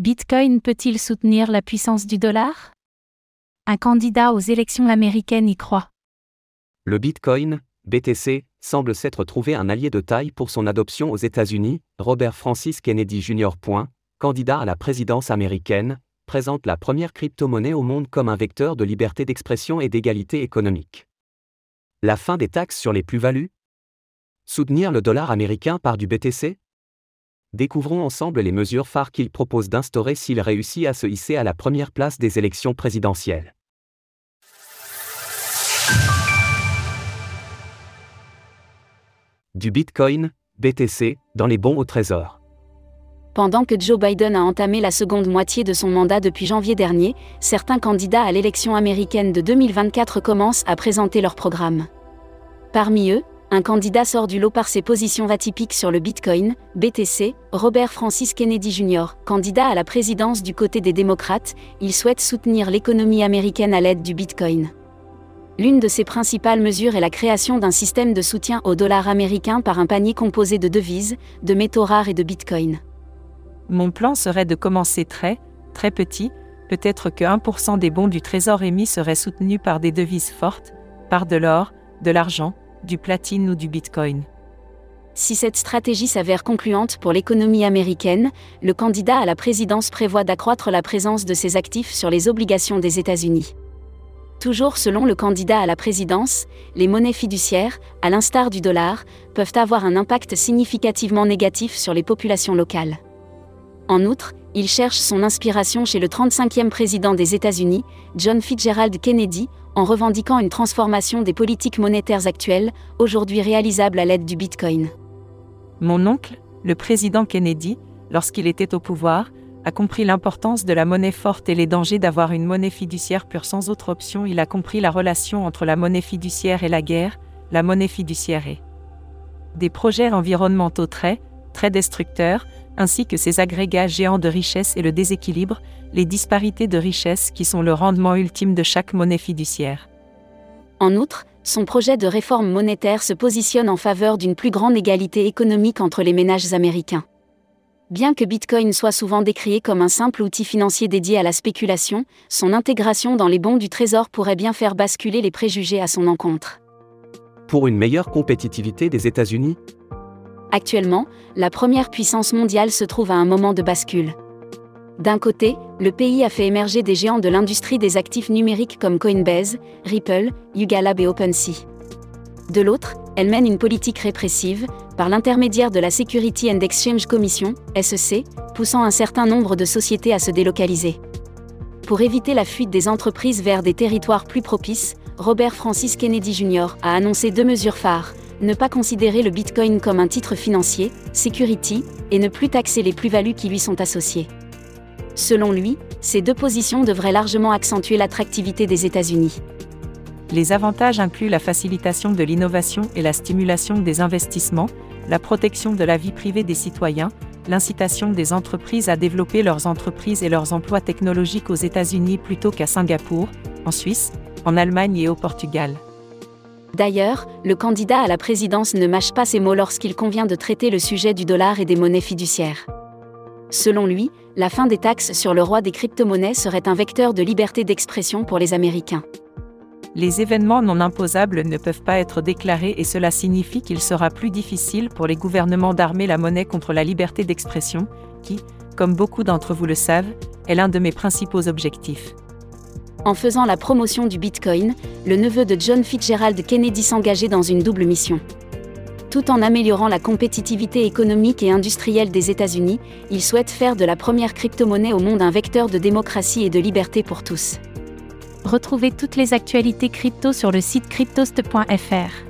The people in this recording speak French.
Bitcoin peut-il soutenir la puissance du dollar? Un candidat aux élections américaines y croit. Le Bitcoin, BTC, semble s'être trouvé un allié de taille pour son adoption aux États-Unis. Robert Francis Kennedy Jr. candidat à la présidence américaine, présente la première crypto-monnaie au monde comme un vecteur de liberté d'expression et d'égalité économique. La fin des taxes sur les plus-values? Soutenir le dollar américain par du BTC Découvrons ensemble les mesures phares qu'il propose d'instaurer s'il réussit à se hisser à la première place des élections présidentielles. Du Bitcoin, BTC, dans les bons au trésor. Pendant que Joe Biden a entamé la seconde moitié de son mandat depuis janvier dernier, certains candidats à l'élection américaine de 2024 commencent à présenter leur programme. Parmi eux, un candidat sort du lot par ses positions atypiques sur le Bitcoin, BTC, Robert Francis Kennedy Jr., candidat à la présidence du côté des démocrates, il souhaite soutenir l'économie américaine à l'aide du Bitcoin. L'une de ses principales mesures est la création d'un système de soutien au dollar américain par un panier composé de devises, de métaux rares et de Bitcoin. Mon plan serait de commencer très, très petit, peut-être que 1% des bons du trésor émis seraient soutenus par des devises fortes, par de l'or, de l'argent, du platine ou du bitcoin. Si cette stratégie s'avère concluante pour l'économie américaine, le candidat à la présidence prévoit d'accroître la présence de ses actifs sur les obligations des États-Unis. Toujours selon le candidat à la présidence, les monnaies fiduciaires, à l'instar du dollar, peuvent avoir un impact significativement négatif sur les populations locales. En outre, il cherche son inspiration chez le 35e président des États-Unis, John Fitzgerald Kennedy, en revendiquant une transformation des politiques monétaires actuelles, aujourd'hui réalisable à l'aide du Bitcoin. Mon oncle, le président Kennedy, lorsqu'il était au pouvoir, a compris l'importance de la monnaie forte et les dangers d'avoir une monnaie fiduciaire pure sans autre option. Il a compris la relation entre la monnaie fiduciaire et la guerre, la monnaie fiduciaire et des projets environnementaux très, très destructeurs, ainsi que ces agrégats géants de richesse et le déséquilibre, les disparités de richesse qui sont le rendement ultime de chaque monnaie fiduciaire. En outre, son projet de réforme monétaire se positionne en faveur d'une plus grande égalité économique entre les ménages américains. Bien que Bitcoin soit souvent décrié comme un simple outil financier dédié à la spéculation, son intégration dans les bons du Trésor pourrait bien faire basculer les préjugés à son encontre. Pour une meilleure compétitivité des États-Unis, Actuellement, la première puissance mondiale se trouve à un moment de bascule. D'un côté, le pays a fait émerger des géants de l'industrie des actifs numériques comme Coinbase, Ripple, Yuga Lab et OpenSea. De l'autre, elle mène une politique répressive, par l'intermédiaire de la Security and Exchange Commission, SEC, poussant un certain nombre de sociétés à se délocaliser. Pour éviter la fuite des entreprises vers des territoires plus propices, Robert Francis Kennedy Jr. a annoncé deux mesures phares, ne pas considérer le Bitcoin comme un titre financier, security, et ne plus taxer les plus-values qui lui sont associées. Selon lui, ces deux positions devraient largement accentuer l'attractivité des États-Unis. Les avantages incluent la facilitation de l'innovation et la stimulation des investissements, la protection de la vie privée des citoyens, l'incitation des entreprises à développer leurs entreprises et leurs emplois technologiques aux États-Unis plutôt qu'à Singapour, en Suisse, en Allemagne et au Portugal. D'ailleurs, le candidat à la présidence ne mâche pas ses mots lorsqu'il convient de traiter le sujet du dollar et des monnaies fiduciaires. Selon lui, la fin des taxes sur le roi des crypto-monnaies serait un vecteur de liberté d'expression pour les Américains. Les événements non imposables ne peuvent pas être déclarés et cela signifie qu'il sera plus difficile pour les gouvernements d'armer la monnaie contre la liberté d'expression, qui, comme beaucoup d'entre vous le savent, est l'un de mes principaux objectifs. En faisant la promotion du Bitcoin, le neveu de John Fitzgerald Kennedy s'engageait dans une double mission. Tout en améliorant la compétitivité économique et industrielle des États-Unis, il souhaite faire de la première crypto-monnaie au monde un vecteur de démocratie et de liberté pour tous. Retrouvez toutes les actualités crypto sur le site cryptost.fr.